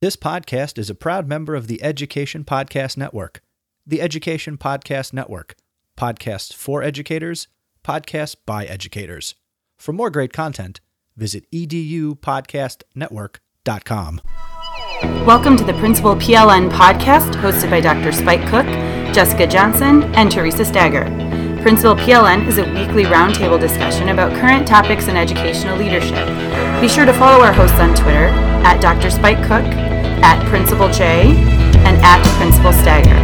This podcast is a proud member of the Education Podcast Network. The Education Podcast Network. Podcasts for educators, podcasts by educators. For more great content, visit edupodcastnetwork.com. Welcome to the Principal PLN podcast hosted by Dr. Spike Cook, Jessica Johnson, and Teresa Stager. Principal PLN is a weekly roundtable discussion about current topics in educational leadership. Be sure to follow our hosts on Twitter at Dr. Spike Cook, at Principal J, and at Principal Stager.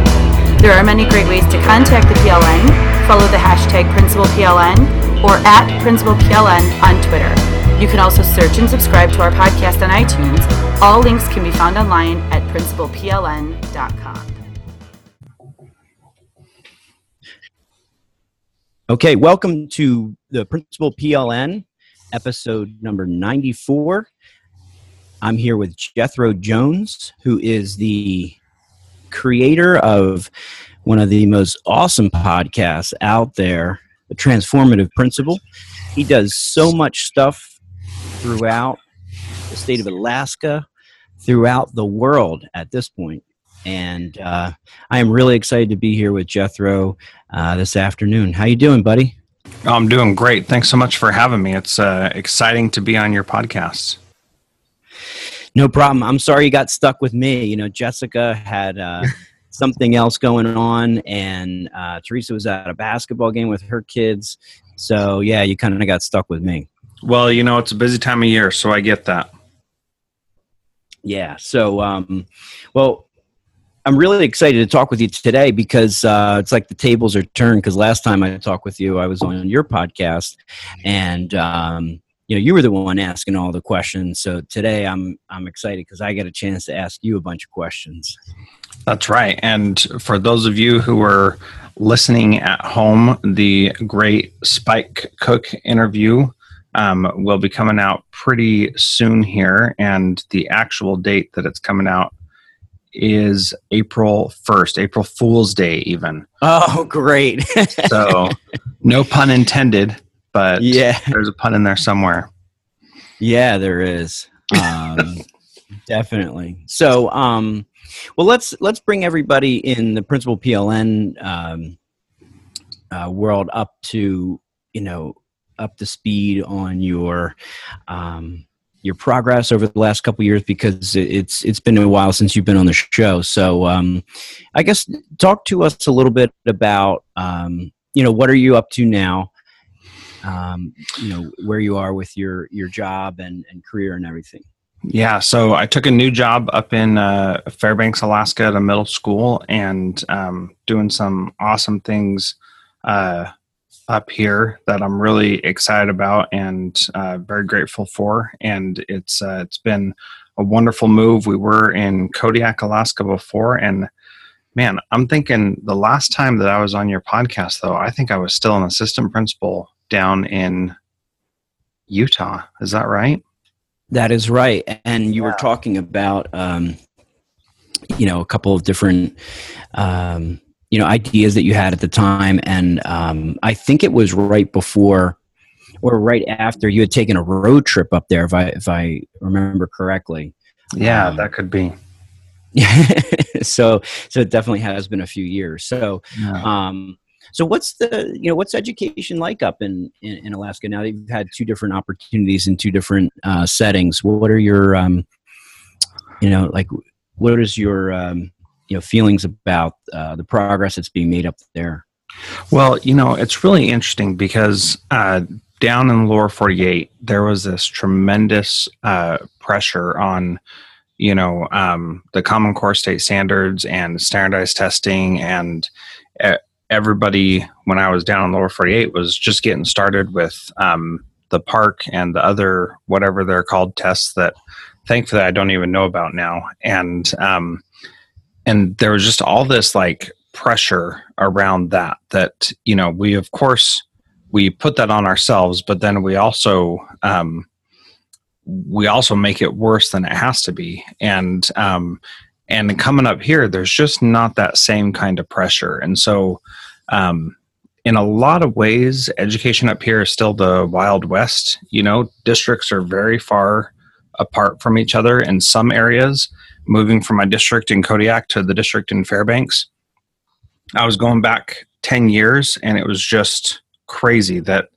There are many great ways to contact the PLN. Follow the hashtag Principal PLN or at Principal PLN on Twitter. You can also search and subscribe to our podcast on iTunes. All links can be found online at principalpln.com. Okay, welcome to the Principal PLN episode number 94. I'm here with Jethro Jones, who is the creator of one of the most awesome podcasts out there, The Transformative Principal. He does so much stuff throughout the state of Alaska, throughout the world at this point and uh, I am really excited to be here with Jethro uh, this afternoon. How you doing, buddy? Oh, I'm doing great. Thanks so much for having me. It's uh, exciting to be on your podcast. No problem. I'm sorry you got stuck with me. You know, Jessica had uh, something else going on, and uh, Teresa was at a basketball game with her kids. So yeah, you kind of got stuck with me. Well, you know, it's a busy time of year, so I get that. Yeah. So, um, well, I'm really excited to talk with you today because uh, it's like the tables are turned. Because last time I talked with you, I was on your podcast, and um, you know you were the one asking all the questions. So today I'm I'm excited because I get a chance to ask you a bunch of questions. That's right. And for those of you who are listening at home, the great Spike Cook interview um, will be coming out pretty soon here, and the actual date that it's coming out is April 1st, April Fool's Day, even. Oh, great. so, no pun intended, but yeah, there's a pun in there somewhere. Yeah, there is. Um, definitely. So, um, well, let's let's bring everybody in the principal PLN um, uh, world up to you know up to speed on your um, your progress over the last couple years because it's it's been a while since you've been on the show. So um, I guess talk to us a little bit about um, you know what are you up to now? Um, you know where you are with your your job and, and career and everything. Yeah, so I took a new job up in uh, Fairbanks, Alaska, at a middle school, and um, doing some awesome things. Uh, up here that I'm really excited about and uh, very grateful for. And it's uh, it's been a wonderful move. We were in Kodiak, Alaska before, and man, I'm thinking the last time that I was on your podcast, though, I think I was still an assistant principal down in Utah. Is that right? That is right. And you yeah. were talking about, um, you know, a couple of different, um, you know, ideas that you had at the time. And um, I think it was right before or right after you had taken a road trip up there, if I, if I remember correctly. Yeah, um, that could be. Yeah. So, so it definitely has been a few years. So, yeah. um, so what's the you know what's education like up in, in, in Alaska now that you've had two different opportunities in two different uh, settings? What are your um, you know like what is your um, you know feelings about uh, the progress that's being made up there? Well, you know it's really interesting because uh, down in lower 48 there was this tremendous uh, pressure on you know um, the common core state standards and standardized testing and everybody when I was down in lower 48 was just getting started with um, the PARCC and the other whatever they're called tests that thankfully I don't even know about now. And um, and there was just all this like pressure around that that you know we of course we put that on ourselves, but then we also um, we also make it worse than it has to be. And um, and coming up here there's just not that same kind of pressure and so um, in a lot of ways education up here is still the wild west you know districts are very far apart from each other in some areas moving from my district in kodiak to the district in fairbanks i was going back 10 years and it was just crazy that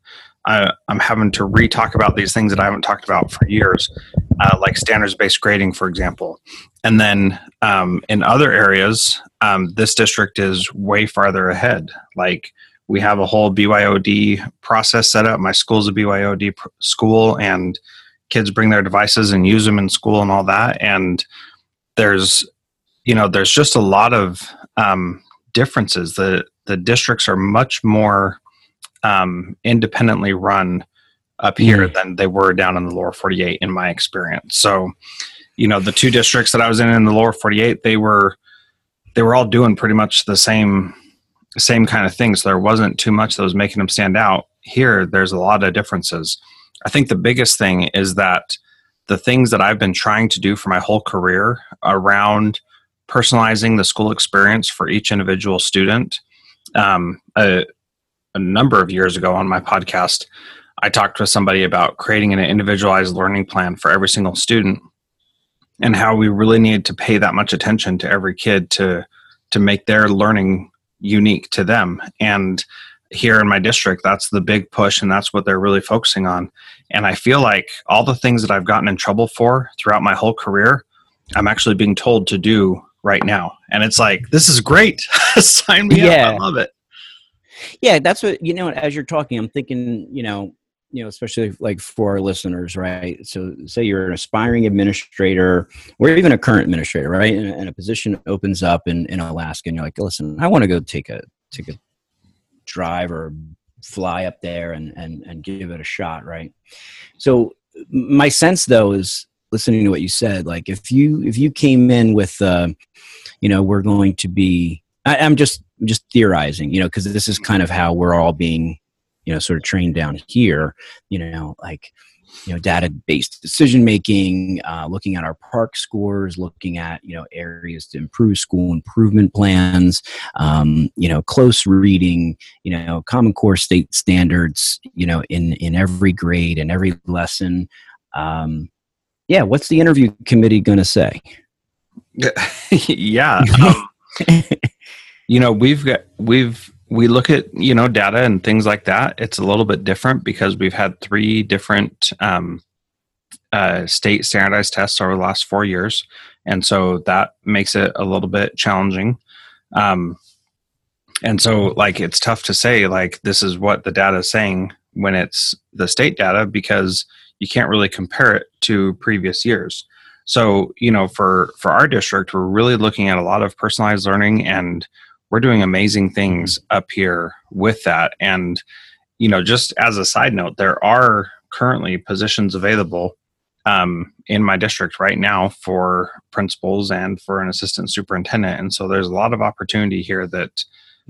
I, am having to re-talk about these things that I haven't talked about for years, uh, like standards-based grading, for example. And then um, in other areas, um, this district is way farther ahead. Like we have a whole BYOD process set up. My school's a BYOD pr- school, and kids bring their devices and use them in school and all that. And there's, you know, there's just a lot of um, differences. The the districts are much more um, independently run up here mm. than they were down in the lower 48 in my experience so you know the two districts that i was in in the lower 48 they were they were all doing pretty much the same same kind of things so there wasn't too much that was making them stand out here there's a lot of differences i think the biggest thing is that the things that i've been trying to do for my whole career around personalizing the school experience for each individual student. Um, uh, a number of years ago on my podcast, I talked with somebody about creating an individualized learning plan for every single student and how we really need to pay that much attention to every kid to to make their learning unique to them. And here in my district that's the big push and that's what they're really focusing on. And i feel like all the things that i've gotten in trouble for throughout my whole career i'm actually being told to do right now. And it's like this is great. Sign me yeah. up. I love it. Yeah that's what you know as you're talking i'm thinking you know you know especially like for our listeners right? So say you're an aspiring administrator or even a current administrator right? And, and a position opens up in, in alaska and you're like listen i want to go take a take a drive or fly up there and and and give it a shot right? So my sense though is listening to what you said like if you if you came in with uh you know we're going to be I, i'm just just theorizing, you know, because this is kind of how we're all being, you know, sort of trained down here, you know, like, you know, data based decision making, uh, looking at our PARCC scores, looking at, you know, areas to improve school improvement plans, um, you know, close reading, you know, Common Core state standards, you know, in, in every grade and every lesson. Um, yeah. What's the interview committee going to say? yeah. Um, you know we've got we've we look at you know data and things like that it's a little bit different because we've had three different um, uh, state standardized tests over the last four years. And so that makes it a little bit challenging. Um, and so like it's tough to say like this is what the data is saying when it's the state data because you can't really compare it to previous years. So you know for for our district we're really looking at a lot of personalized learning and we're doing amazing things up here with that. And, you know, just as a side note, there are currently positions available um, in my district right now for principals and for an assistant superintendent. And so there's a lot of opportunity here that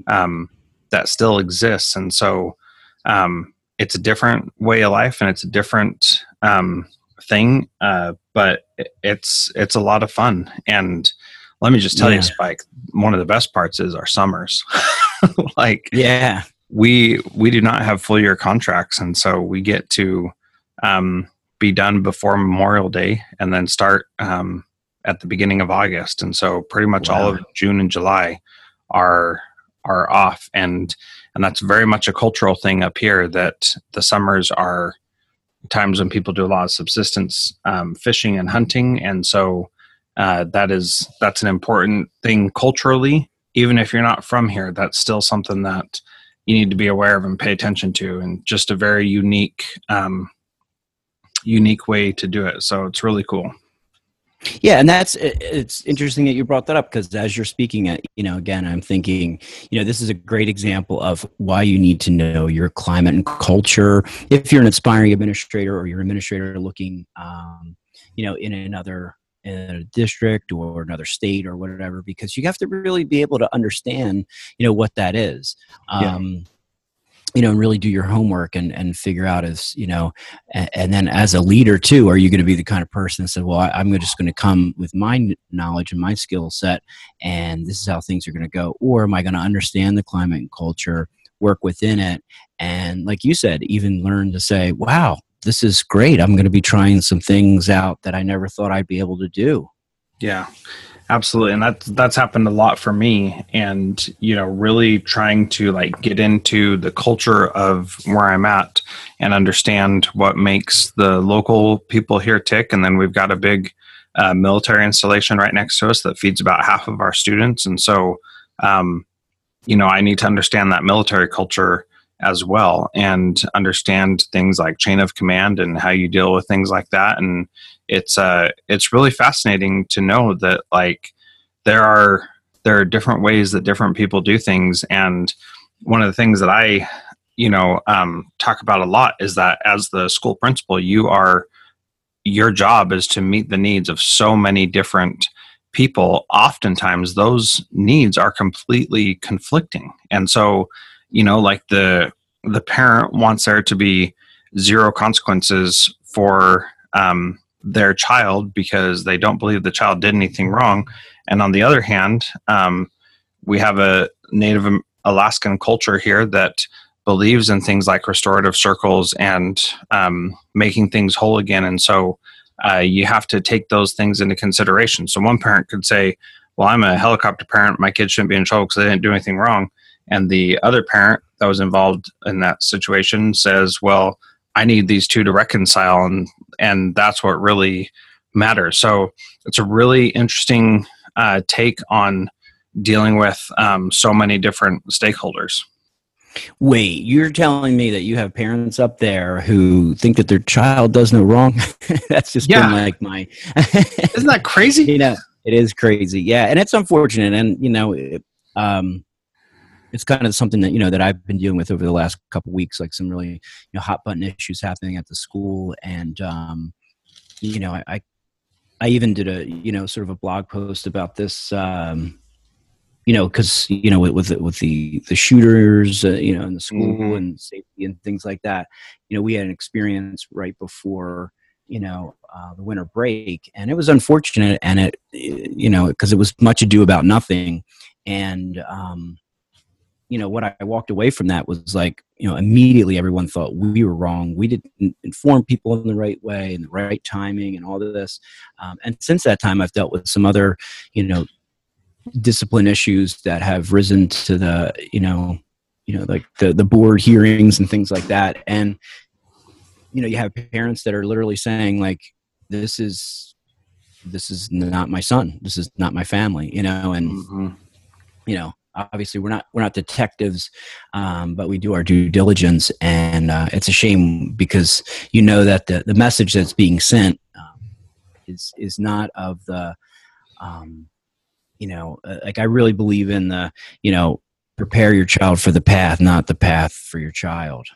um, that still exists. And so um, it's a different way of life and it's a different um, thing, uh, but it's it's a lot of fun. And let me just tell yeah. you, Spike, one of the best parts is our summers. like, yeah, we we do not have full year contracts, and so we get to um, be done before Memorial Day, and then start um, at the beginning of August. And so, pretty much wow. all of June and July are are off, and and that's very much a cultural thing up here. That the summers are times when people do a lot of subsistence um, fishing and hunting, and so uh, that is that's an important thing culturally. Even if you're not from here, that's still something that you need to be aware of and pay attention to, and just a very unique um, unique way to do it. So it's really cool. Yeah, and that's it's interesting that you brought that up because as you're speaking at, you know, again, I'm thinking, you know, this is a great example of why you need to know your climate and culture. If you're an aspiring administrator or you're an administrator looking, um, you know, in another in a district or another state or whatever, because you have to really be able to understand, you know, what that is. Um, yeah you know, and really do your homework and, and figure out as, you know, and, and then as a leader too, are you going to be the kind of person that said, well, I, am just going to come with my knowledge and my skill set and this is how things are going to go? Or am I going to understand the climate and culture, work within it? And like you said, even learn to say, wow, this is great. I'm going to be trying some things out that I never thought I'd be able to do. Yeah absolutely and that's that's happened a lot for me and you know really trying to like get into the culture of where i'm at and understand what makes the local people here tick and then we've got a big uh, military installation right next to us that feeds about half of our students and so um, you know i need to understand that military culture as well and understand things like chain of command and how you deal with things like that. And it's uh it's really fascinating to know that like there are there are different ways that different people do things. And one of the things that i you know um, talk about a lot is that as the school principal you are your job is to meet the needs of so many different people. Oftentimes those needs are completely conflicting. And so you know like the the parent wants there to be zero consequences for um, their child because they don't believe the child did anything wrong. And on the other hand, um, we have a Native Alaskan culture here that believes in things like restorative circles and um, making things whole again. And so uh, you have to take those things into consideration. So one parent could say, Well, I'm a helicopter parent. My kids shouldn't be in trouble because they didn't do anything wrong. And the other parent that was involved in that situation says, Well, I need these two to reconcile, and and that's what really matters. So it's a really interesting uh, take on dealing with um, so many different stakeholders. Wait, you're telling me that you have parents up there who think that their child does no wrong? That's just yeah. been like my. Isn't that crazy? You know, it is crazy. Yeah, and it's unfortunate, and you know, it, um, it's kind of something that you know that I've been dealing with over the last couple weeks, like some really you know hot button issues happening at the school, and um, you know I, I, I even did a you know sort of a blog post about this. Um, you know, because you know with with the, with the the shooters, uh, you know, in the school mm-hmm. and safety and things like that. You know, we had an experience right before you know uh, the winter break, and it was unfortunate, and it you know because it was much ado about nothing, and um, you know what I walked away from that was like you know immediately everyone thought we were wrong. We didn't inform people in the right way and the right timing and all of this. Um, and since that time i've dealt with some other you know discipline issues that have risen to the you know you know like the the board hearings and things like that. And you know you have parents that are literally saying like this is this is not my son. This is not my family you know and mm-hmm. you know obviously we're not we're not detectives um, but we do our due diligence and uh, it's a shame because you know that the, the message that's being sent um, is is not of the um, you know uh, like i really believe in the you know prepare your child for the path not the path for your child.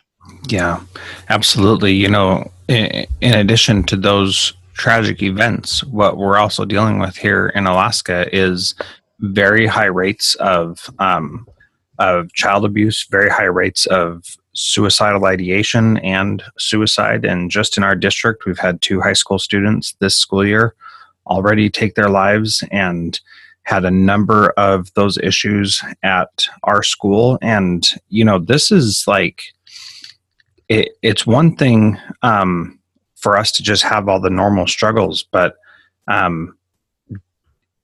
Yeah absolutely. You know in, in addition to those tragic events what we're also dealing with here in alaska is very high rates of um, of child abuse, very high rates of suicidal ideation and suicide. And just in our district, we've had two high school students this school year already take their lives and had a number of those issues at our school. And, you know, this is like, it, it's one thing um, for us to just have all the normal struggles, but um,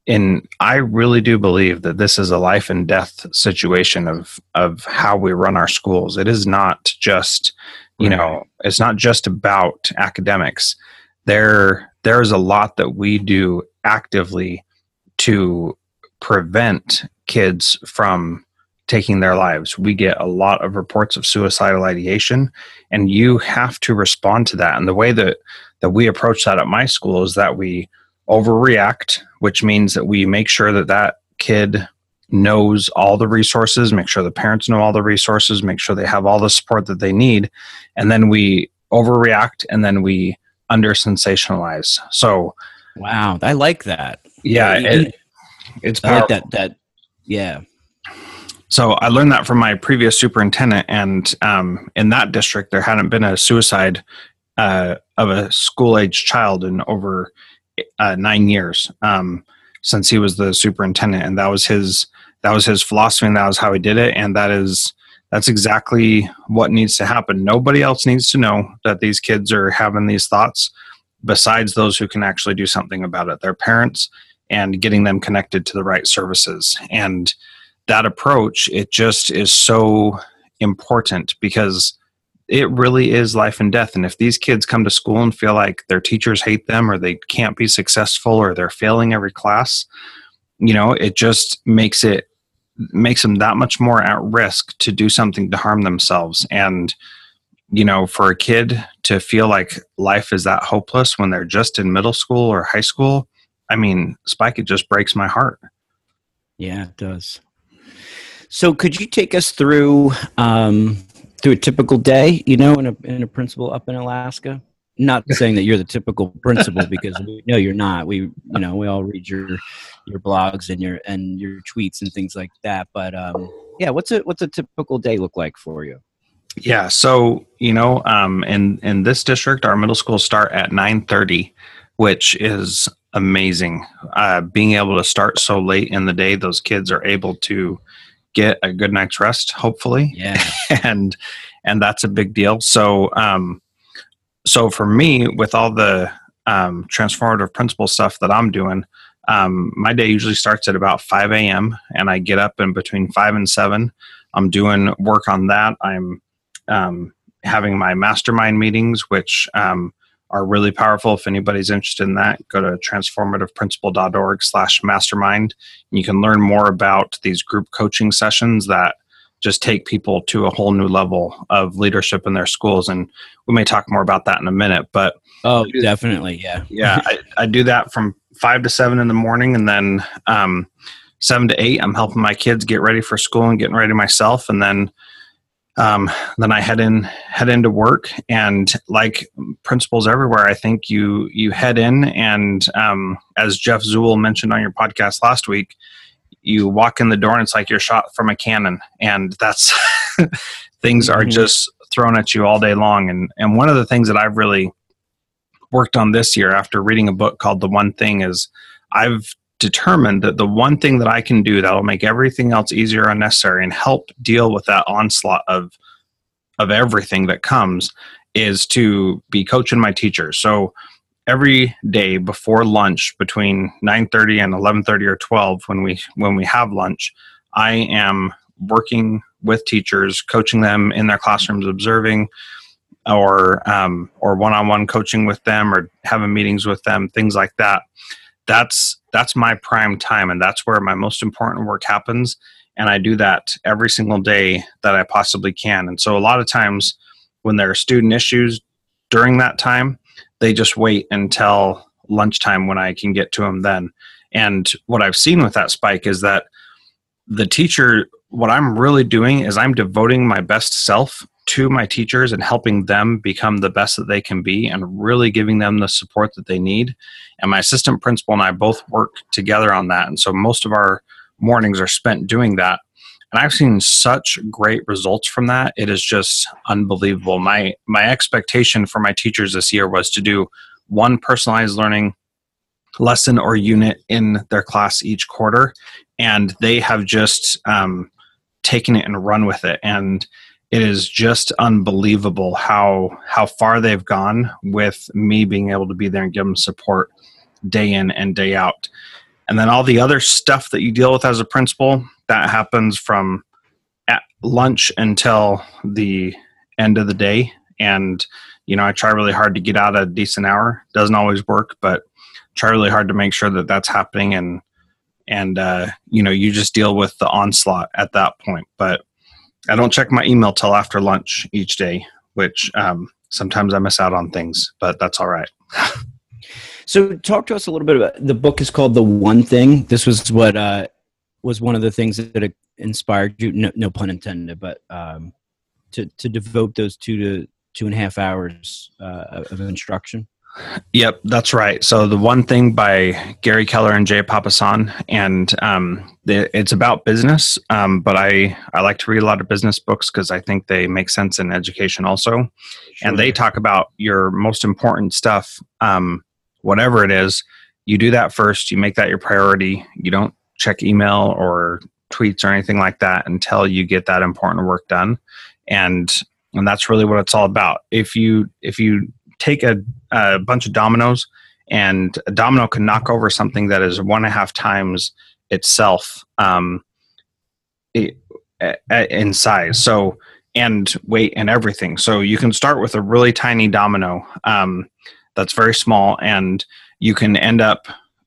and I really do believe that this is a life and death situation of of how we run our schools. It is not just, you know, it's not just about academics. There there is a lot that we do actively to prevent kids from taking their lives. We get a lot of reports of suicidal ideation and you have to respond to that. And the way that that we approach that at my school is that we overreact, which means that we make sure that that kid knows all the resources, make sure the parents know all the resources, make sure they have all the support that they need, and then we overreact and then we under sensationalize. So, wow, I like that. Yeah, it, it's powerful. I like that. That yeah. So I learned that from my previous superintendent, and um, in that district, there hadn't been a suicide uh, of a school age child in over uh, nine years um, since he was the superintendent, and that was his that was his philosophy, and that was how he did it, and that is that's exactly what needs to happen. Nobody else needs to know that these kids are having these thoughts, besides those who can actually do something about it. Their parents and getting them connected to the right services, and that approach it just is so important because it really is life and death. And if these kids come to school and feel like their teachers hate them or they can't be successful or they're failing every class, you know, it just makes it makes them that much more at risk to do something to harm themselves. And, you know, for a kid to feel like life is that hopeless when they're just in middle school or high school, I mean, Spike, it just breaks my heart. Yeah, it does. So, could you take us through um, through a typical day, you know, in a in a principal up in Alaska. Not saying that you're the typical principal because we know you're not. We you know we all read your your blogs and your and your tweets and things like that. But um, yeah, what's a what's a typical day look like for you? Yeah, so you know, um, in in this district, our middle schools start at nine thirty, which is amazing. Uh, being able to start so late in the day, those kids are able to get a good night's rest, hopefully. Yeah. and and that's a big deal. So um, so for me, with all the um, transformative principal stuff that I'm doing, um, my day usually starts at about 5 a.m. and I get up in between 5 and 7. I'm doing work on that. I'm um, having my mastermind meetings, which um, are really powerful. If anybody's interested in that, go to transformativeprincipal.org slash mastermind. And you can learn more about these group coaching sessions that just take people to a whole new level of leadership in their schools. And we may talk more about that in a minute, but Oh, definitely. Yeah. yeah. I, I, do that from five to seven in the morning. And then, um, seven to eight, I'm helping my kids get ready for school and getting ready myself. And then um, then I head in head into work, and like principals everywhere, I think you you head in, and um, as Jeff Zoul mentioned on your podcast last week, you walk in the door, and it's like you're shot from a cannon, and that's things are mm-hmm. just thrown at you all day long. And and one of the things that I've really worked on this year after reading a book called The One Thing is I've determined that the one thing that I can do that will make everything else easier or unnecessary and help deal with that onslaught of of everything that comes is to be coaching my teachers. So every day before lunch between 9:30 and 11:30 or 12 when we when we have lunch, I am working with teachers, coaching them in their classrooms, observing or um, or one-on-one coaching with them or having meetings with them, things like that. That's that's my prime time and that's where my most important work happens and i do that every single day that i possibly can. And so a lot of times when there are student issues during that time they just wait until lunchtime when i can get to them then. And what i've seen with that spike is that the teacher what i'm really doing is i'm devoting my best self to my teachers and helping them become the best that they can be and really giving them the support that they need. And my assistant principal and I both work together on that. And so most of our mornings are spent doing that. and I've seen such great results from that. It is just unbelievable. My my expectation for my teachers this year was to do one personalized learning lesson or unit in their class each quarter, and they have just um, taken it and run with it. And it is just unbelievable how how far they've gone with me being able to be there and give them support day in and day out. And then all the other stuff that you deal with as a principal, that happens from at lunch until the end of the day. And, you know, I try really hard to get out a decent hour. Doesn't always work, but try really hard to make sure that that's happening. And, and, uh, you know, you just deal with the onslaught at that point. But I don't check my email till after lunch each day, which um, sometimes I miss out on things, but that's all right. So, talk to us a little bit about the book. is called The One Thing. This was what uh, was one of the things that inspired you. No, no pun intended, but um, to to devote those two to two and a half hours uh, of instruction. Yep, that's right. So the one thing by Gary Keller and Jay Papasan, and um, it's about business. Um, but I I like to read a lot of business books because I think they make sense in education also, sure. and they talk about your most important stuff um, whatever it is, you do that first. You make that your priority. You don't check email or tweets or anything like that until you get that important work done. And and that's really what it's all about. If you if you take a, a bunch of dominoes and a domino can knock over something that is one and a half times itself um, it, in size. So and weight and everything. So you can start with a really tiny domino. Um, that's very small and you can end up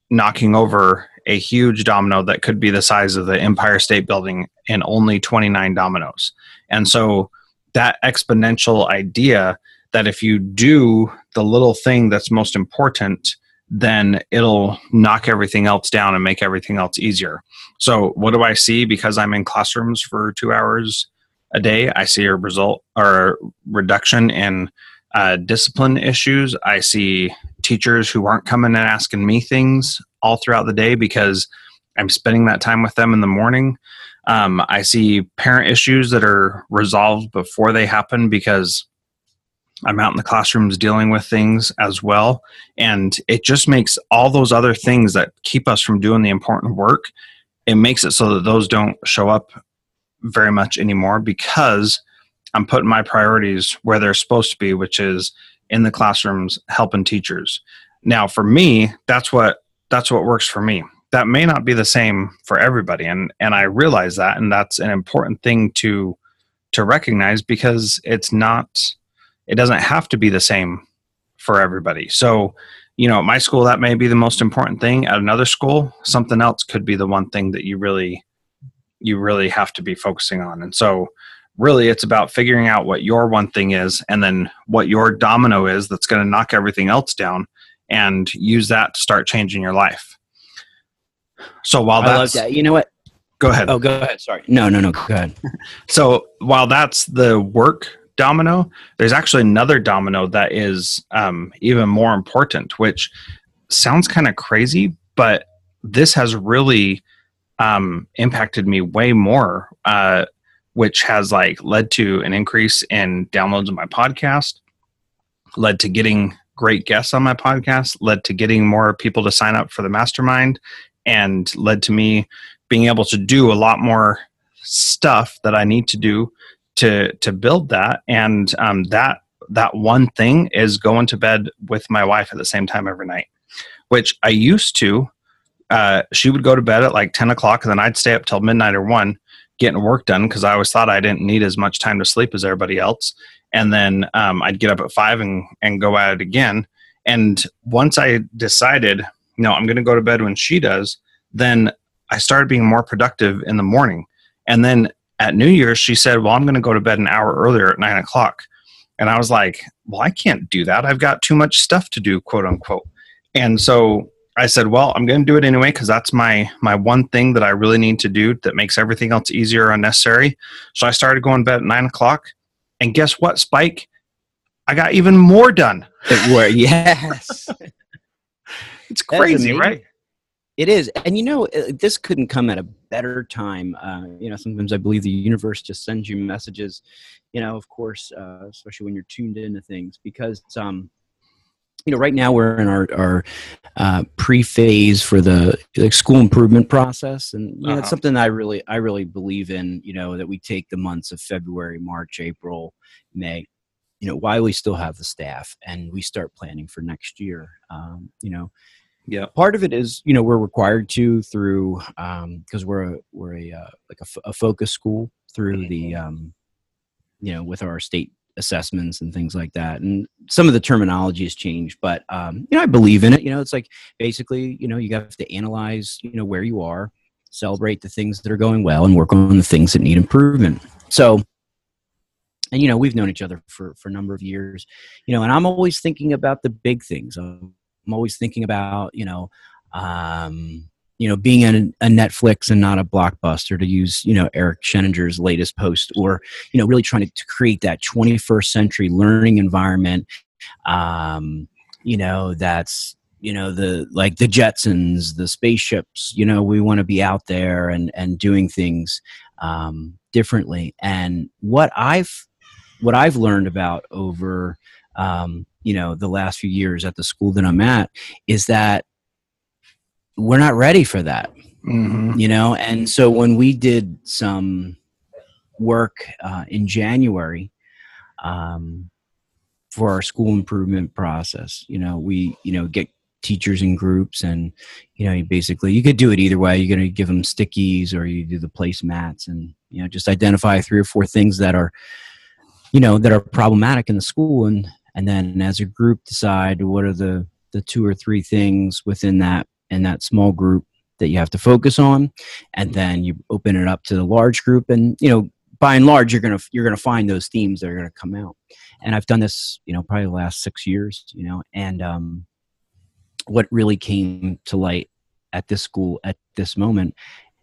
knocking over a huge domino that could be the size of the Empire State Building in only 29 dominoes. And so that exponential idea that if you do the little thing that's most important, then it'll knock everything else down and make everything else easier. So, what do I see because I'm in classrooms for two hours a day? I see a result or a reduction in uh, discipline issues. I see teachers who aren't coming and asking me things all throughout the day because I'm spending that time with them in the morning. Um, I see parent issues that are resolved before they happen because I'm out in the classrooms dealing with things as well. And it just makes all those other things that keep us from doing the important work, it makes it so that those don't show up very much anymore because I'm putting my priorities where they're supposed to be, which is in the classrooms helping teachers. Now, for me, that's what that's what works for me. That may not be the same for everybody, and and I realize that, and that's an important thing to to recognize because it's not it doesn't have to be the same for everybody. So, you know, at my school that may be the most important thing. At another school, something else could be the one thing that you really you really have to be focusing on. And so really it's about figuring out what your one thing is and then what your domino is that's going to knock everything else down and use that to start changing your life so while that's that. you know what go ahead oh go ahead sorry no no no go ahead so while that's the work domino. There's actually another domino that is um, even more important which sounds kind of crazy but this has really um, impacted me way more uh, which has like led to an increase in downloads of my podcast, led to getting great guests on my podcast, led to getting more people to sign up for the mastermind, and led to me being able to do a lot more stuff that I need to do to to build that. And um, that that one thing is going to bed with my wife at the same time every night, which I used to. Uh, she would go to bed at like 10 o'clock and then I'd stay up till midnight or 1 getting work done because I always thought I didn't need as much time to sleep as everybody else. And then um, I'd get up at five and, and go at it again. And once I decided, no, I'm going to go to bed when she does, then I started being more productive in the morning. And then at New Year's, she said, Well, I'm going to go to bed an hour earlier at nine o'clock. And I was like, Well, I can't do that. I've got too much stuff to do, quote unquote. And so I said, well, I'm going to do it anyway because that's my my one thing that I really need to do that makes everything else easier or unnecessary. So I started going to bed at nine o'clock, and guess what, Spike? I got even more done. Where yes, it's crazy, right? It is, and you know, uh, this couldn't come at a better time. Uh, you know, sometimes I believe the universe just sends you messages. You know, of course, uh, especially when you're tuned into things, because um, you know, right now we're in our our uh, pre-phase for the like, school improvement process, and you know, uh-huh. it's something I really I really believe in. You know, that we take the months of February, March, April, May. You know, while we still have the staff, and we start planning for next year. Um, you know, yeah. Part of it is, you know, we're required to through because um, we're a we're a uh, like a, f- a focus school through the mm-hmm. um, you know with our state assessments and things like that. And some of the terminology has changed, but um, you know, I believe in it. You know, it's like basically, you know, you have to analyze, you know, where you are, celebrate the things that are going well, and work on the things that need improvement. So, and you know, we've known each other for for a number of years. You know, and I'm always thinking about the big things. I'm always thinking about, you know. Um, you know, being a, a, Netflix and not a blockbuster, to use you know Eric Sheninger's latest post, or you know, really trying to, to create that 21st century learning environment. Um, you know, that's you know the like the Jetsons, the spaceships. You know, we want to be out there and and doing things um, differently. And what I've what I've learned about over um, you know the last few years at the school that I'm at is that we're not ready for that mm-hmm. you know and so when we did some work uh, in january um, for our school improvement process you know we you know get teachers in groups and you know you basically you could do it either way you're going to give them stickies or you do the placemats and you know just identify three or four things that are you know that are problematic in the school and and then as a group decide what are the the two or three things within that in that small group that you have to focus on and then you open it up to the large group. And you know by and large you're gonna you're gonna find those themes that are gonna come out. And i've done this you know probably the last six years you know and um, what really came to light at this school at this moment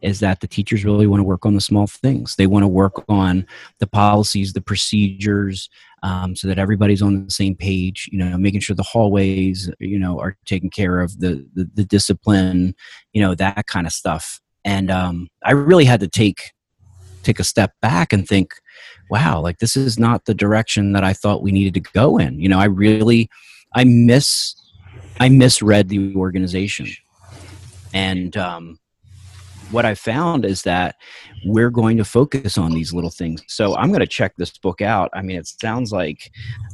is that the teachers really want to work on the small things. They want to work on the policies, the procedures, um, so that everybody's on the same page. You know, making sure the hallways, you know, are taken care of, the the, the discipline, you know, that kind of stuff. And um, I really had to take take a step back and think, wow, like this is not the direction that I thought we needed to go in. You know, I really, I miss, I misread the organization, and um, what I found is that we're going to focus on these little things. So I'm going to check this book out. I mean, it sounds like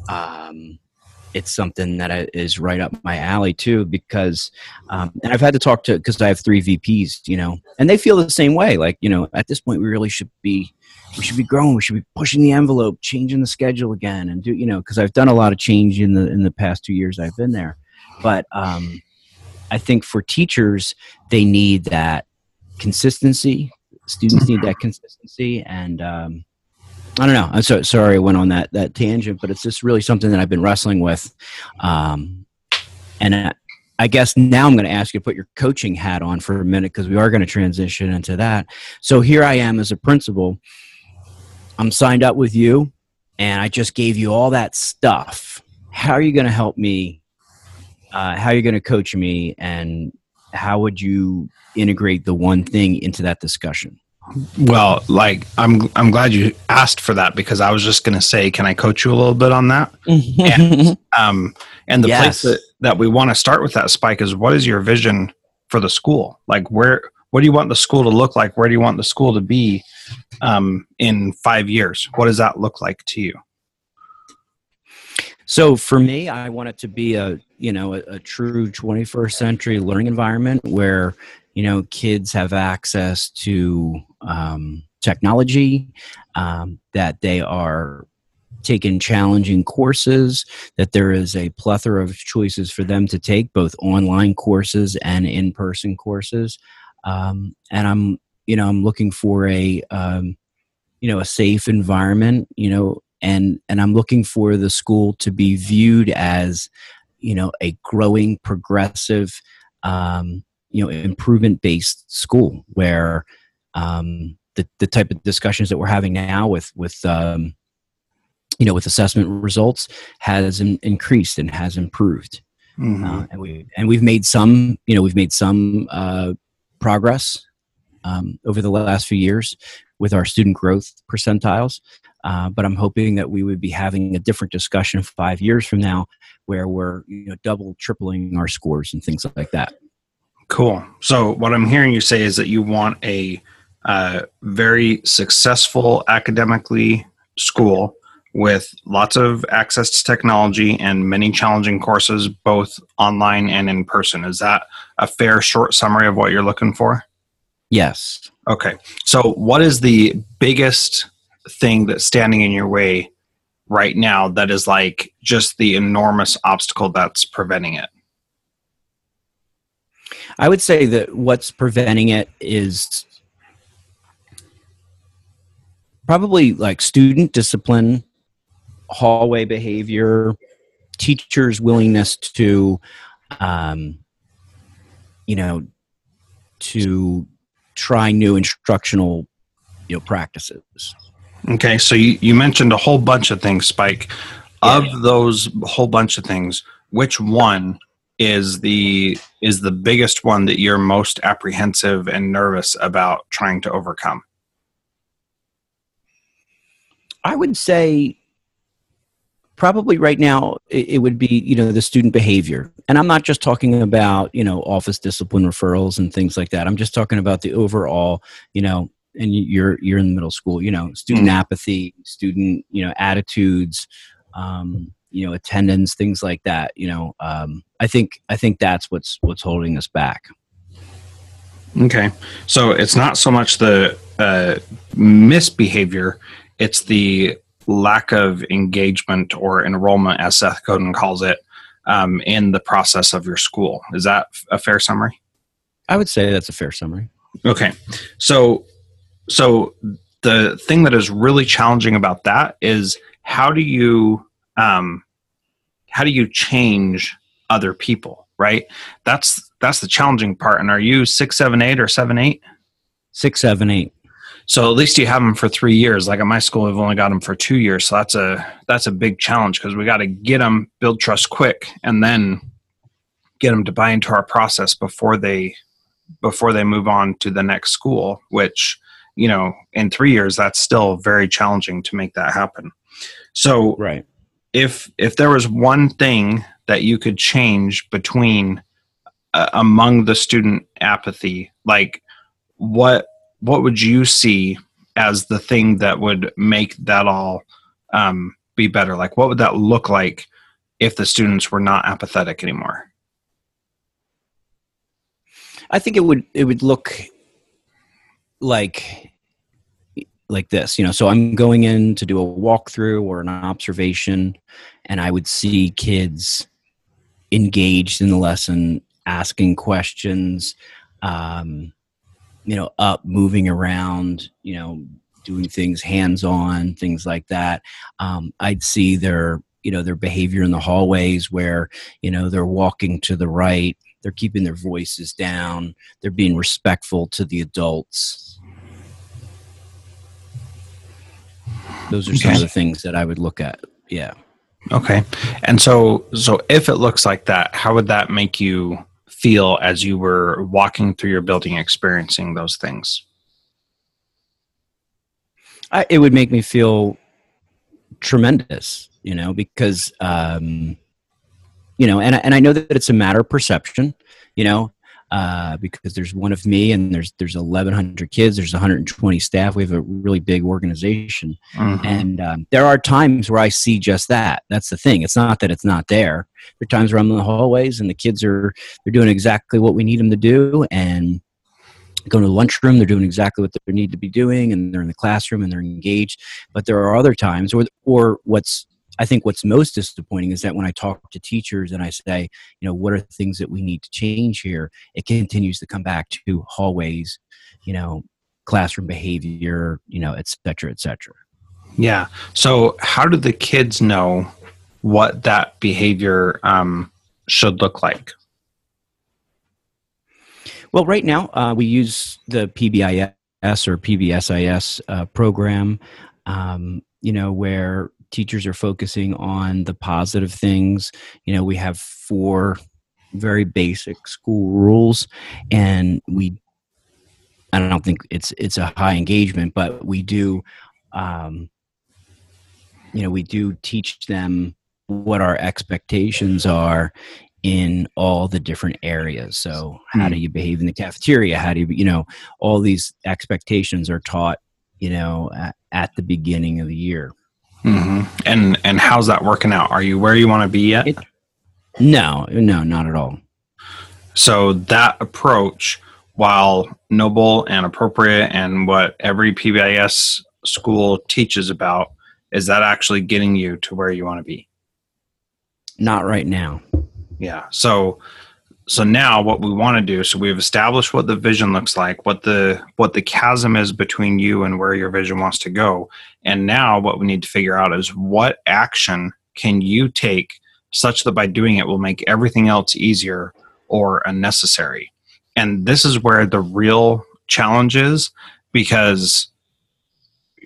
um, it's something that is right up my alley too, because, um, and I've had to talk to, because I have three VPs, you know, and they feel the same way. Like, you know, at this point, we really should be, we should be growing. We should be pushing the envelope, changing the schedule again, and do, you know, because I've done a lot of change in the in the past two years I've been there. But um, I think for teachers, they need that consistency. Students need that consistency, and um, I don't know. I'm so sorry I went on that that tangent, but it's just really something that I've been wrestling with. Um, and I, I guess now I'm going to ask you to put your coaching hat on for a minute because we are going to transition into that. So here I am as a principal. I'm signed up with you, and I just gave you all that stuff. How are you going to help me? Uh, how are you going to coach me? And how would you integrate the one thing into that discussion? Well, like I'm I'm glad you asked for that because I was just going to say, can I coach you a little bit on that? and, um, and the yes. place that, that we want to start with that spike is what is your vision for the school? Like where what do you want the school to look like? Where do you want the school to be um, in five years? What does that look like to you? So for me, I want it to be a you know a, a, true 21st century learning environment where you know kids have access to um, technology, um, that they are taking challenging courses, that there is a plethora of choices for them to take, both online courses and in-person courses. Um, and I'm you know I'm looking for a um, you know a safe environment you know and and i'm looking for the school to be viewed as you know a growing progressive um, you know improvement based school where um, the, the type of discussions that we're having now with with um, you know with assessment results has in, increased and has improved mm-hmm. uh, and we and we've made some you know we've made some uh, progress um, over the last few years with our student growth percentiles. Uh, but I'm hoping that we would be having a different discussion five years from now, where we're you know double, tripling our scores and things like that. Cool. So what I'm hearing you say is that you want a uh, very successful academically school with lots of access to technology and many challenging courses, both online and in person. Is that a fair short summary of what you're looking for? Yes. Okay. So, what is the biggest thing that's standing in your way right now that is like just the enormous obstacle that's preventing it? I would say that what's preventing it is probably like student discipline, hallway behavior, teachers' willingness to, um, you know, to try new instructional, you know, practices. Okay, so you, you mentioned a whole bunch of things, Spike. Of those whole bunch of things, which one is the is the biggest one that you're most apprehensive and nervous about trying to overcome? I would say probably right now it, it, would be you know the student behavior and i'm not just talking about you know office discipline referrals and things like that i'm just talking about the overall you know and you're you're in the middle school you know student mm. apathy student you know attitudes um, you know attendance things like that you know um, i think i think that's what's what's holding us back. Okay. So it's not so much the uh, misbehavior it's the lack of engagement or enrollment as seth godin calls it um, in the process of your school. Is that a fair summary? I would say that's a fair summary. Okay. So so the thing that is really challenging about that is how do you um, how do you change other people right? That's that's the challenging part. And are you six seven eight or seven eight? Six seven eight. So at least you have them for three years. Like at my school we've only got them for two years. So that's a that's a big challenge because we got to get them build trust quick and then get them to buy into our process before they before they move on to the next school which you know in three years that's still very challenging to make that happen. So right. if if there was one thing that you could change between uh, among the student apathy like what what would you see as the thing that would make that all um, be better? Like what would that look like if the students were not apathetic anymore? I think it would it would look like like this you know so i'm going in to do a walkthrough or an observation and i would see kids engaged in the lesson asking questions um, you know up moving around you know doing things hands on things like that. Um, i'd see their you know their behavior in the hallways where you know they're walking to the right they're keeping their voices down they're being respectful to the adults those are okay. some of the things that i would look at. Yeah. Okay. And so so if it looks like that how would that make you feel as you were walking through your building experiencing those things? I, it would make me feel tremendous you know because um you know and, and i know that it's a matter of perception you know uh, because there's one of me and there's there's 1100 kids there's 120 staff. We have a really big organization. Mm-hmm. and um, there are times where i see just that. That's the thing. It's not that it's not there. There are times where i'm in the hallways and the kids are they're doing exactly what we need them to do and going to the lunchroom they're doing exactly what they need to be doing and they're in the classroom and they're engaged. But there are other times or or what's I think what's most disappointing is that when I talk to teachers and I say, you know, what are the things that we need to change here, it continues to come back to hallways, you know, classroom behavior, you know, et cetera, et cetera. Yeah. So, how do the kids know what that behavior um, should look like? Well, right now uh, we use the PBIS or PBSIS uh, program, um, you know, where teachers are focusing on the positive things. You know, we have four very basic school rules, and we I don't think it's it's a high engagement, but we do, um, you know, we do teach them what our expectations are in all the different areas. So, how do you behave in the cafeteria? How do you, you know, all these expectations are taught, you know, at, at the beginning of the year. Mm-hmm. And and how's that working out? Are you where you want to be yet? It, no, no, not at all. So that approach, while noble and appropriate, and what every PBIS school teaches about, is that actually getting you to where you want to be? Not right now. Yeah. So so now what we want to do so we've established what the vision looks like what the what the chasm is between you and where your vision wants to go. And now what we need to figure out is what action can you take such that by doing it will make everything else easier or unnecessary. And this is where the real challenge is because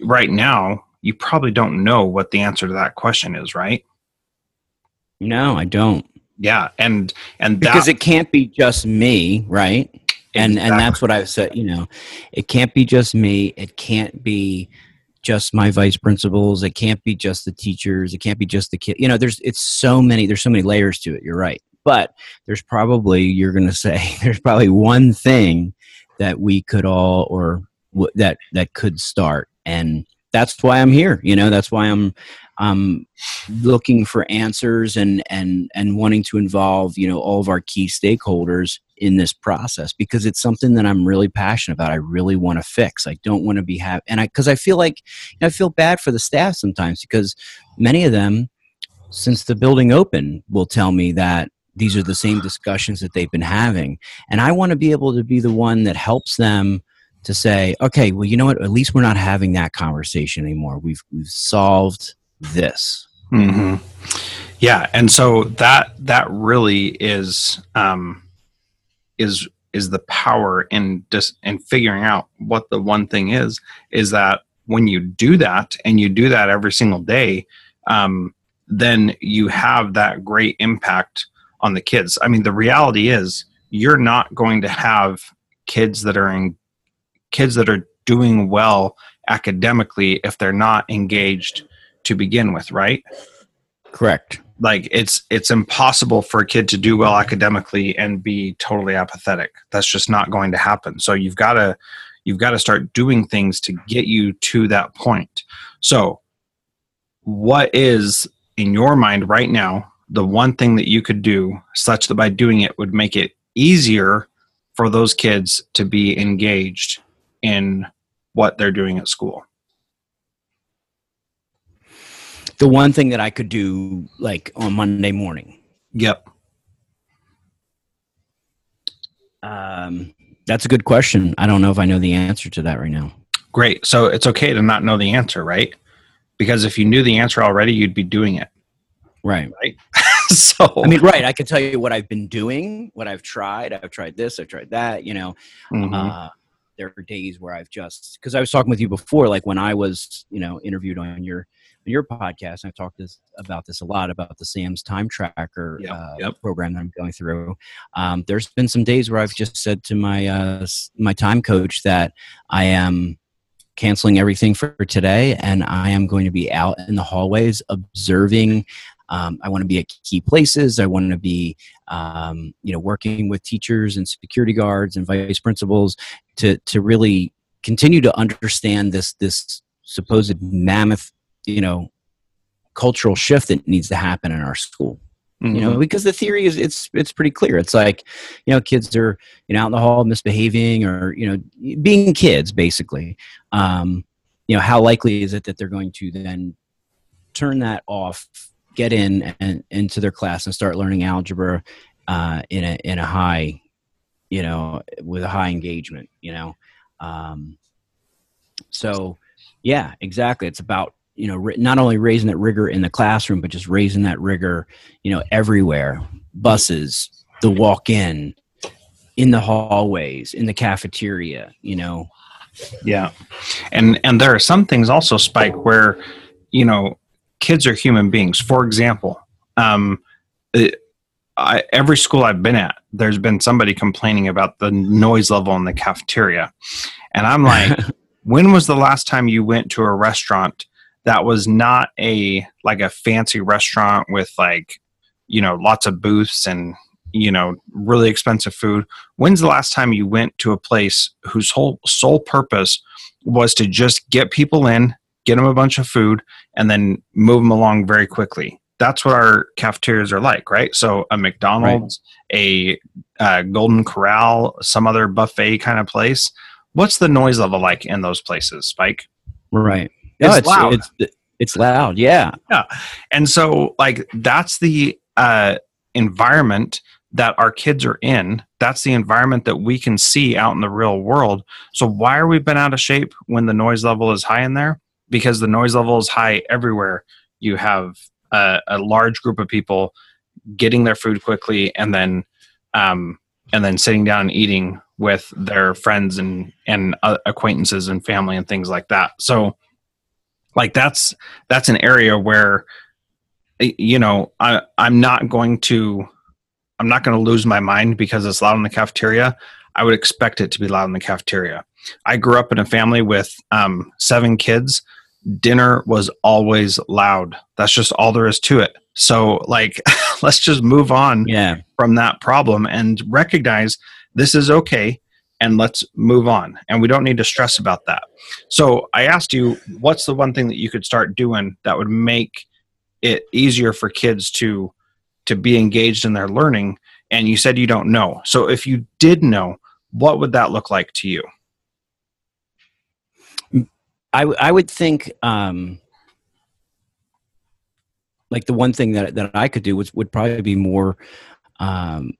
right now you probably don't know what the answer to that question is right? No i don't yeah and and that, because it can't be just me right? And exactly. and that's what i've said you know it can't be just me. It can't be just my vice principals. It can't be just the teachers. It can't be just the kid you know there's it's so many there's so many layers to it. You're right. But there's probably you're going to say there's probably one thing that we could all or w- that that could start. And that's why i'm here you know? That's why i'm um, looking for answers and and and wanting to involve you know all of our key stakeholders in this process because it's something that I'm really passionate about. I really want to fix. I don't want to be have and I because I feel like you know, I feel bad for the staff sometimes because many of them since the building opened will tell me that these are the same discussions that they've been having and I want to be able to be the one that helps them to say okay well you know what at least we're not having that conversation anymore we've we've solved this. Mm-hmm. Yeah, and so that that really is um, is is the power in just in figuring out what the one thing is. Is that when you do that and you do that every single day, um, then you have that great impact on the kids. I mean, the reality is you're not going to have kids that are in kids that are doing well academically if they're not engaged to begin with, right? Correct. Like it's it's impossible for a kid to do well academically and be totally apathetic. That's just not going to happen. So you've got to you've got to start doing things to get you to that point. So what is in your mind right now the one thing that you could do such that by doing it would make it easier for those kids to be engaged in what they're doing at school? The one thing that I could do like on Monday morning. Yep. Um, that's a good question. I don't know if I know the answer to that right now. Great. So it's okay to not know the answer, right? Because if you knew the answer already, you'd be doing it. Right. Right. so I mean, right. I can tell you what I've been doing, what I've tried. I've tried this. I've tried that. You know, mm-hmm. uh, there are days where I've just because I was talking with you before, like when I was, you know, interviewed on your your podcast, and I've talked this, about this a lot about the Sam's Time Tracker yep, uh, yep. program that I'm going through. Um, there's been some days where I've just said to my uh, my time coach that I am canceling everything for today, and I am going to be out in the hallways observing. Um, I want to be at key places. I want to be, um, you know, working with teachers and security guards and vice principals to to really continue to understand this this supposed mammoth you know cultural shift that needs to happen in our school mm-hmm. you know mm-hmm. because the theory is it's it's pretty clear it's like you know kids are you know out in the hall misbehaving or you know being kids basically um you know how likely is it that they're going to then turn that off get in and into their class and start learning algebra uh in a in a high you know with a high engagement you know um so yeah exactly it's about you know not only raising that rigor in the classroom but just raising that rigor you know everywhere. Buses the walk in in the hallways in the cafeteria you know? Yeah. And and there are some things also spike where you know kids are human beings. For example um it, I, every school I've been at, there's been somebody complaining about the noise level in the cafeteria. And I'm like, when was the last time you went to a restaurant that was not a like a fancy restaurant with like you know lots of booths and you know really expensive food. When's the last time you went to a place whose whole sole purpose was to just get people in get them a bunch of food and then move them along very quickly? That's what our cafeterias are like right? So a mcdonald's right. a uh, golden corral some other buffet kind of place. What's the noise level like in those places spike? Right it's, it's loud. it's, it's loud yeah. Yeah. And so like that's the uh, environment that our kids are in. That's the environment that we can see out in the real world. So why are we been out of shape when the noise level is high in there? Because the noise level is high everywhere. You have a, a large group of people getting their food quickly and then um, and then sitting down and eating with their friends and and uh, acquaintances and family and things like that. So like that's that's an area where you know i i'm not going to i'm not going to lose my mind because it's loud in the cafeteria. I would expect it to be loud in the cafeteria. I grew up in a family with um, seven kids. Dinner was always loud. That's just all there is to it. So like let's just move on yeah. from that problem and recognize this is okay and let's move on. And we don't need to stress about that. So I asked you, what's the one thing that you could start doing that would make it easier for kids to to be engaged in their learning? And you said you don't know. So if you did know, what would that look like to you? I, I would think um, like the one thing that, that I could do was would probably be more um,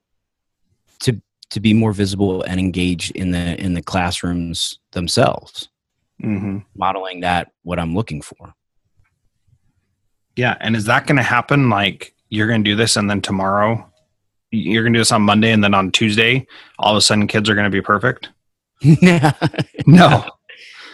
to be more visible and engaged in the in the classrooms themselves. Mm-hmm. modeling that what i'm looking for. Yeah and is that going to happen like you're going to do this and then tomorrow? You're going to do this on monday and then on tuesday all of a sudden kids are going to be perfect? No. no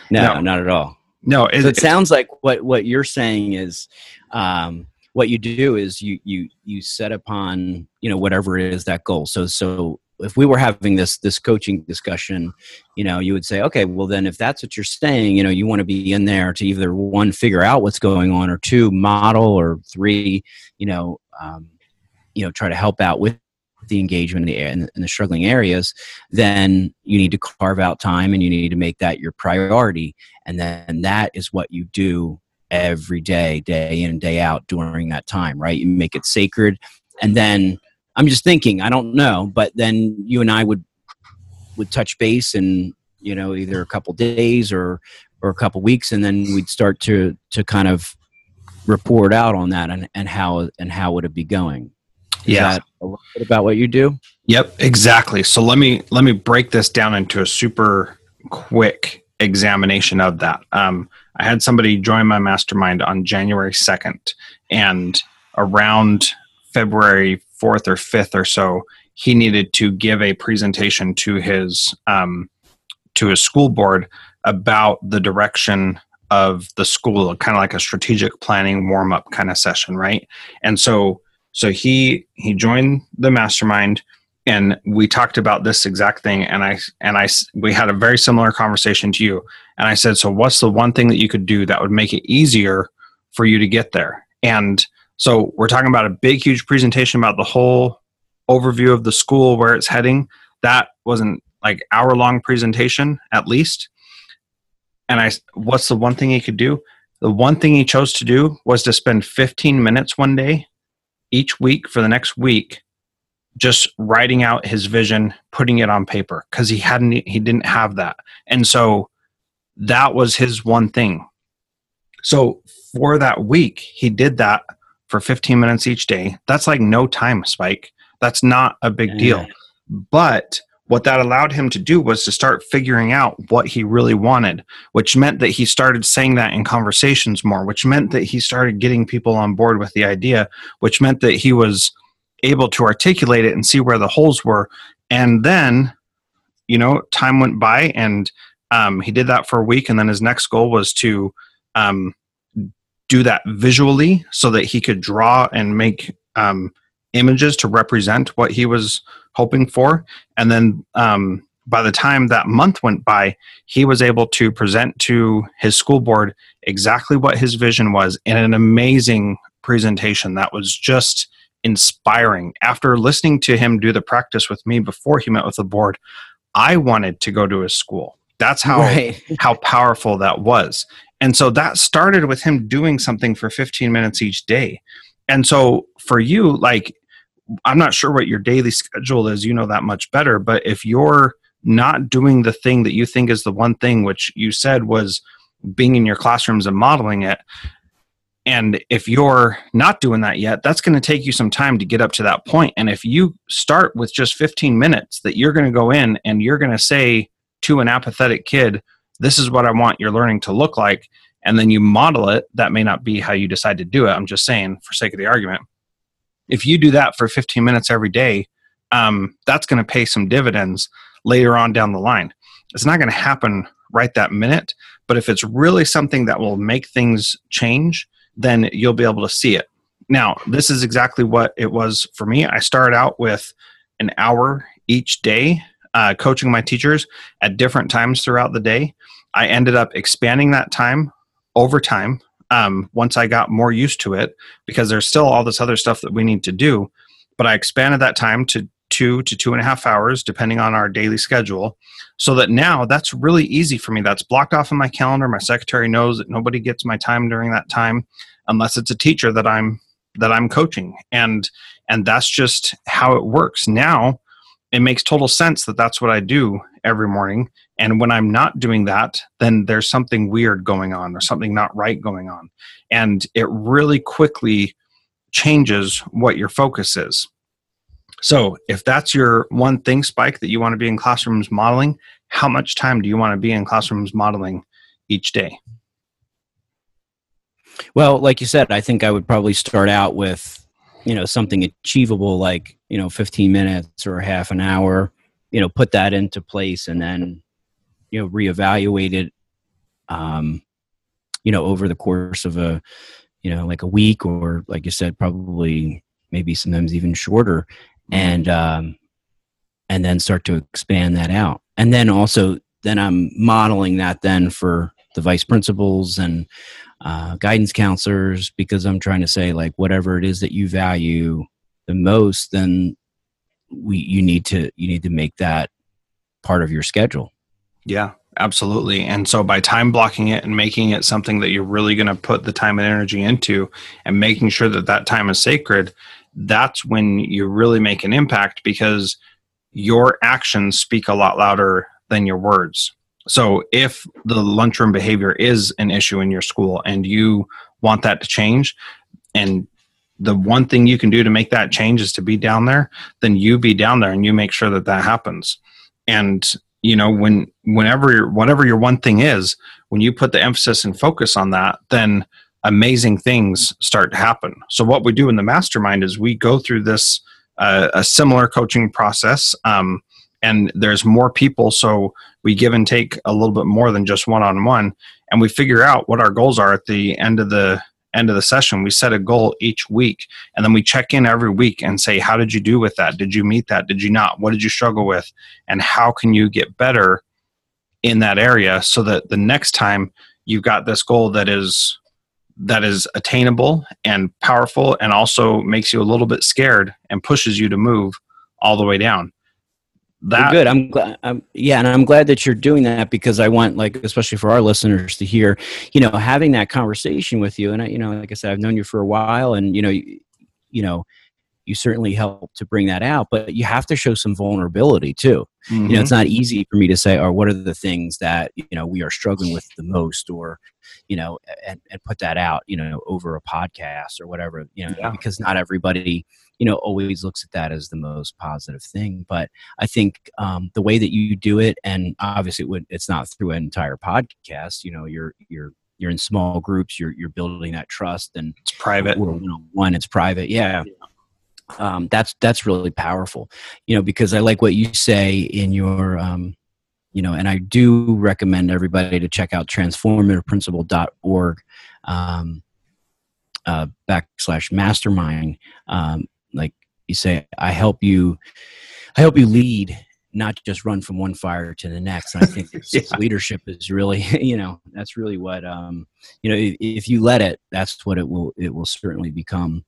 no. not at all. No it, so it sounds like what what you're saying is um what you do is you you you set upon you know whatever it is that goal. So so if we were having this this coaching discussion you know you would say okay well then if that's what you're saying you know you want to be in there to either one figure out what's going on or two model or three you know um, you know try to help out with the engagement in the, in the, in the struggling areas then you need to carve out time and you need to make that your priority. And then that is what you do every day day in and day out during that time right? You make it sacred and then I'm just thinking. I don't know, but then you and I would would touch base and you know either a couple days or or a couple weeks, and then we'd start to to kind of report out on that and, and how and how would it be going. Is yeah, a little bit about what you do. Yep, exactly. So let me let me break this down into a super quick examination of that. Um, I had somebody join my mastermind on January second, and around February fourth or fifth or so, he needed to give a presentation to his um, to his school board about the direction of the school, kind of like a strategic planning warm up kind of session, right? And so so he he joined the mastermind and we talked about this exact thing and i and i we had a very similar conversation to you and i said so what's the one thing that you could do that would make it easier for you to get there and so we're talking about a big, huge presentation about the whole overview of the school, where it's heading. That wasn't like hour long presentation at least. And I, what's the one thing he could do? The one thing he chose to do was to spend 15 minutes one day each week for the next week just writing out his vision putting it on paper because he hadn't he didn't have that and so that was his one thing so for that week he did that for 15 minutes each day, that's like no time spike. That's not a big deal. But what that allowed him to do was to start figuring out what he really wanted, which meant that he started saying that in conversations more, which meant that he started getting people on board with the idea, which meant that he was able to articulate it and see where the holes were. And then, you know, time went by and um, he did that for a week. And then his next goal was to um, do that visually so that he could draw and make um, images to represent what he was hoping for. And then um, by the time that month went by, he was able to present to his school board exactly what his vision was in an amazing presentation that was just inspiring. After listening to him do the practice with me before he met with the board, I wanted to go to his school. That's how right. how powerful that was. And so that started with him doing something for 15 minutes each day. And so for you like I'm not sure what your daily schedule is, you know that much better, but if you're not doing the thing that you think is the one thing which you said was being in your classrooms and modeling it, and if you're not doing that yet, that's going to take you some time to get up to that point. And if you start with just 15 minutes that you're going to go in and you're going to say to an apathetic kid, this is what I want your learning to look like, and then you model it, that may not be how you decide to do it. I'm just saying, for sake of the argument. If you do that for 15 minutes every day, um, that's going to pay some dividends later on down the line. It's not going to happen right that minute, but if it's really something that will make things change, then you'll be able to see it. Now, this is exactly what it was for me. I started out with an hour each day uh, coaching my teachers at different times throughout the day. I ended up expanding that time over time um, once I got more used to it because there's still all this other stuff that we need to do. But I expanded that time to two to two and a half hours, depending on our daily schedule, so that now that's really easy for me. That's blocked off in my calendar. My secretary knows that nobody gets my time during that time unless it's a teacher that I'm that I'm coaching. And and that's just how it works. Now it makes total sense that that's what I do every morning. And when I'm not doing that, then there's something weird going on or something not right going on. And it really quickly changes what your focus is. So, if that's your one thing, Spike, that you want to be in classrooms modeling, how much time do you want to be in classrooms modeling each day? Well, like you said, I think I would probably start out with, you know, something achievable like, you know, 15 minutes or half an hour, you know, put that into place and then, you know, reevaluate it, um, you know, over the course of a, you know, like a week or like you said, probably maybe sometimes even shorter and, um, and then start to expand that out. And then also, then I'm modeling that then for the vice principals and uh, guidance counselors because I'm trying to say like whatever it is that you value the most, then we you need to you need to make that part of your schedule. Yeah, absolutely. And so by time blocking it and making it something that you're really going to put the time and energy into, and making sure that that time is sacred, that's when you really make an impact because your actions speak a lot louder than your words. So if the lunchroom behavior is an issue in your school and you want that to change and the one thing you can do to make that change is to be down there, then you be down there and you make sure that that happens. And you know when whenever whatever your one thing is, when you put the emphasis and focus on that, then amazing things start to happen. So what we do in the mastermind is we go through this uh, a similar coaching process. Um, and there's more people so we give and take a little bit more than just one on one and we figure out what our goals are at the end of the end of the session. We set a goal each week and then we check in every week and say how did you do with that? Did you meet that? Did you not? What did you struggle with? And how can you get better in that area so that the next time you've got this goal that is that is attainable and powerful and also makes you a little bit scared and pushes you to move all the way down that good i'm glad I'm, yeah and i'm glad that you're doing that because i want like especially for our listeners to hear you know having that conversation with you and I, you know like i said i've known you for a while and you know you, you know you certainly help to bring that out but you have to show some vulnerability too mm-hmm. you know it's mm-hmm. not easy for me to say or oh, what are the things that you know we are struggling with the most or you know and, and put that out you know over a podcast or whatever you know yeah. because not everybody you know always looks at that as the most positive thing but i think um, the way that you do it and obviously it would, it's not through an entire podcast you know you're you're you're in small groups you're you're building that trust and it's private one it's private yeah, yeah. Um, that's that's really powerful you know because i like what you say in your um, you know and i do recommend everybody to check out transformativeprincipal.org um, uh, backslash mastermind um, like you say i help you i help you lead not just run from one fire to the next. And I think yeah. leadership is really, you know, that's really what, um, you know, if, if, you let it, that's what it will, it will certainly become.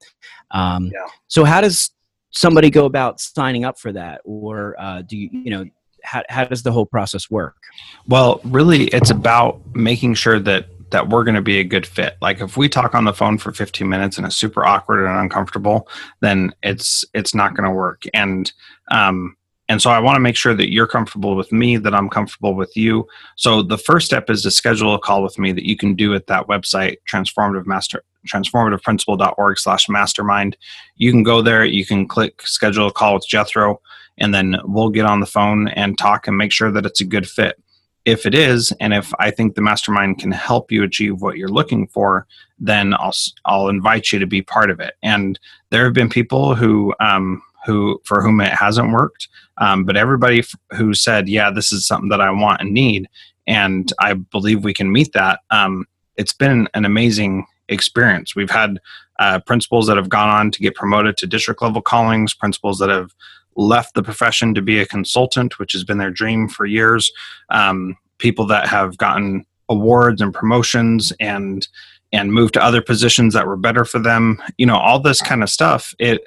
Um, yeah. So how does somebody go about signing up for that? Or uh, do you, you know, how, how does the whole process work? Well, really, it's about making sure that that we're going to be a good fit. Like if we talk on the phone for 15 minutes and it's super awkward and uncomfortable, then it's it's not going to work. And um, and so I want to make sure that you're comfortable with me, that I'm comfortable with you. So the first step is to schedule a call with me that you can do at that website, transformative master transformativeprincipal.org slash mastermind. You can go there, you can click schedule a call with Jethro, and then we'll get on the phone and talk and make sure that it's a good fit. If it is, and if I think the mastermind can help you achieve what you're looking for, then I'll I'll invite you to be part of it. And there have been people who um, who for whom it hasn't worked. Um, but everybody who said, "Yeah, this is something that I want and need," and I believe we can meet that. Um, it's been an amazing experience. We've had uh, principals that have gone on to get promoted to district level callings, principals that have left the profession to be a consultant, which has been their dream for years. Um, people that have gotten awards and promotions and and moved to other positions that were better for them. You know, all this kind of stuff. It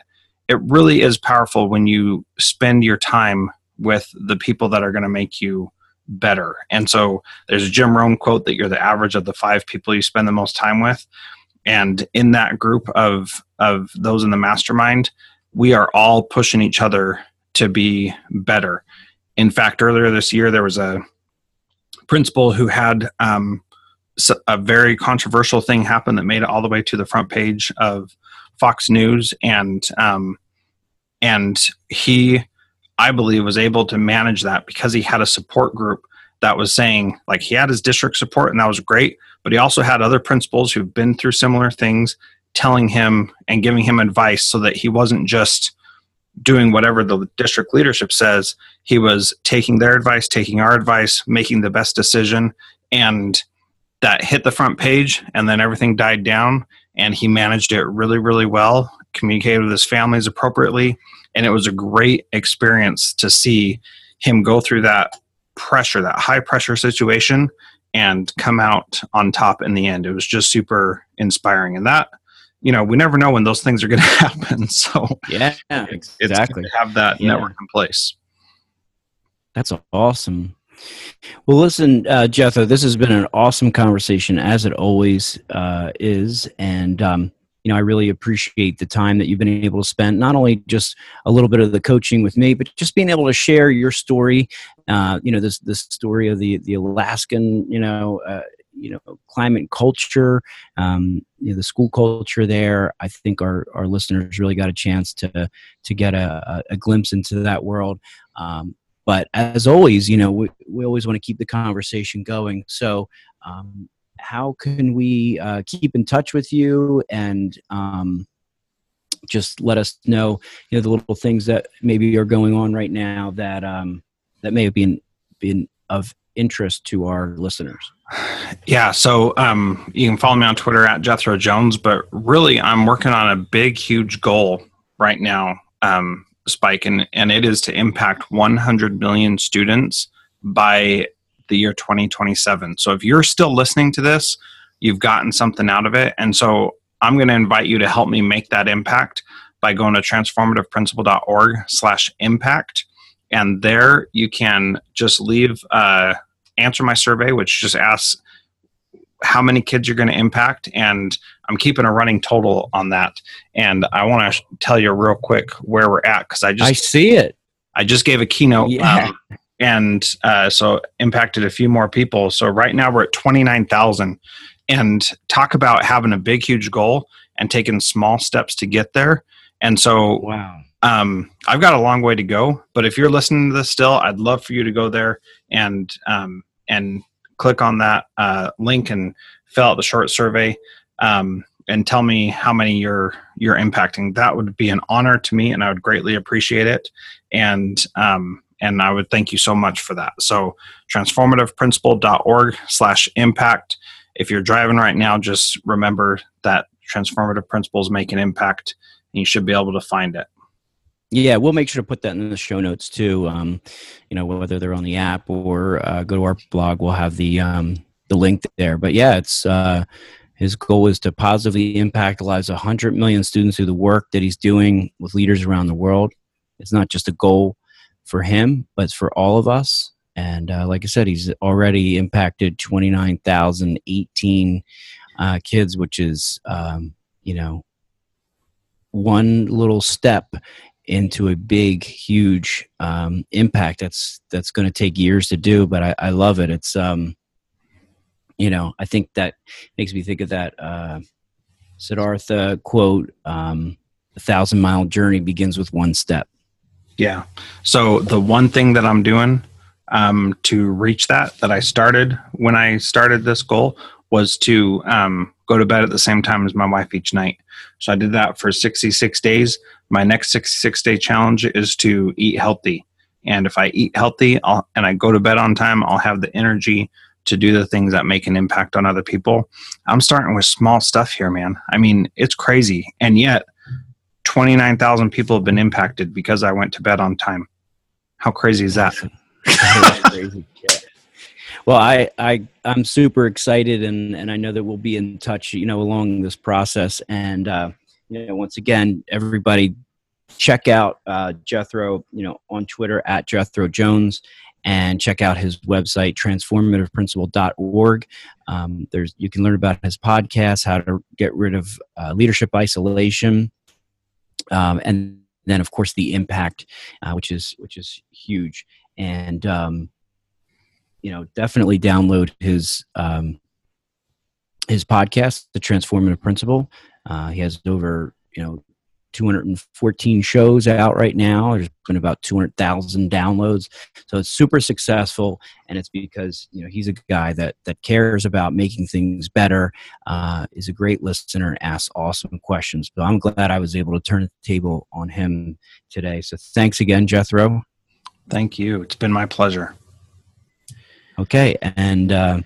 it really is powerful when you spend your time with the people that are going to make you better. And so there's a Jim Rohn quote that you're the average of the five people you spend the most time with. And in that group of of those in the mastermind, we are all pushing each other to be better. In fact, earlier this year there was a principal who had um, a very controversial thing happen that made it all the way to the front page of Fox News, and um, and he, I believe, was able to manage that because he had a support group that was saying like he had his district support, and that was great. But he also had other principals who've been through similar things, telling him and giving him advice, so that he wasn't just doing whatever the district leadership says. He was taking their advice, taking our advice, making the best decision, and that hit the front page, and then everything died down and he managed it really, really well, communicated with his families appropriately, and it was a great experience to see him go through that pressure, that high pressure situation, and come out on top in the end. It was just super inspiring, and that you know we never know when those things are going to happen. So yeah, it's, exactly. It's have that yeah. network in place. That's awesome. Well, listen, uh, Jethro, this has been an awesome conversation, as it always uh, is. And, um, you know, I really appreciate the time that you've been able to spend, not only just a little bit of the coaching with me, but just being able to share your story. Uh, you know, this this story of the the Alaskan, you know, uh, you know, climate culture, um, you know, the school culture there. I think our our listeners really got a chance to to get a, a glimpse into that world. Um, but as always, you know, we, we always want to keep the conversation going. So, um, how can we uh, keep in touch with you and um, just let us know, you know, the little things that maybe are going on right now that um, that may have been been of interest to our listeners? Yeah, so um, you can follow me on Twitter at Jethro Jones, but really, I'm working on a big, huge goal right now. Um, spike and, and it is to impact 100 million students by the year 2027 so if you're still listening to this you've gotten something out of it and so i'm going to invite you to help me make that impact by going to transformativeprincipal.org slash impact. and there you can just leave uh, answer my survey which just asks how many kids you're going to impact and i'm keeping a running total on that. And i want to tell you real quick where we're at because i just i see it. I just gave a keynote yeah. um, and uh, so impacted a few more people. So right now we're at 29000 and talk about having a big huge goal and taking small steps to get there. And so wow. um, I've got a long way to go, but if you're listening to this still, I'd love for you to go there and um, and click on that uh, link and fill out the short survey um, and tell me how many you're you're impacting. That would be an honor to me, and I would greatly appreciate it. And um, and I would thank you so much for that. So transformativeprincipal.org slash impact. If you're driving right now, just remember that transformative principles make an impact, and you should be able to find it. Yeah, we'll make sure to put that in the show notes too. Um, you know, whether they're on the app or uh, go to our blog, we'll have the um, the link there. But yeah, it's uh, his goal is to positively impact the lives of 100 million students through the work that he's doing with leaders around the world. It's not just a goal for him, but it's for all of us. And uh, like I said, he's already impacted 29,018 uh, kids, which is, um, you know, one little step into a big, huge um, impact. That's that's going to take years to do, but I, I love it. It's um, you know, I think that makes me think of that uh, Siddhartha quote: um, "A thousand mile journey begins with one step." Yeah. So the one thing that I'm doing um, to reach that that I started when I started this goal was to um, go to bed at the same time as my wife each night. So I did that for 66 days. My next 66 day challenge is to eat healthy. And if I eat healthy I'll, and I go to bed on time, I'll have the energy to do the things that make an impact on other people. I'm starting with small stuff here, man. I mean, it's crazy. And yet, 29,000 people have been impacted because I went to bed on time. How crazy is that? crazy. Yeah. Well, I, I, I'm super excited and, and I know that we'll be in touch, you know, along this process. And, uh, you know, once again, everybody check out uh, Jethro, you know, on Twitter at Jethro Jones and check out his website transformativeprincipal.org. um, there's you can learn about his podcast how to get rid of uh, leadership isolation um, and then of course the impact uh, which is which is huge and um, you know definitely download his um, his podcast the transformative Principal. uh, he has over you know 214 shows out right now. There's been about 200,000 downloads. So it's super successful. And it's because, you know, he's a guy that, that cares about making things better, uh, is a great listener and asks awesome questions. So I'm glad I was able to turn the table on him today. So thanks again, Jethro. Thank you. It's been my pleasure. Okay. And, uh,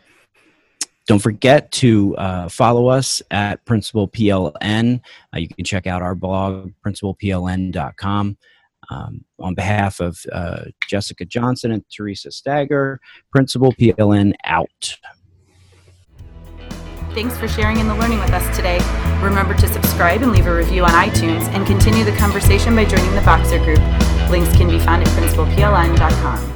don't forget to uh, follow us at Principal PLN. Uh, you can check out our blog, principalpln.com. Um, on behalf of uh, Jessica Johnson and Theresa Stager, Principal PLN out. Thanks for sharing in the learning with us today. Remember to subscribe and leave a review on iTunes and continue the conversation by joining the Voxer group. Links can be found at principalpln.com.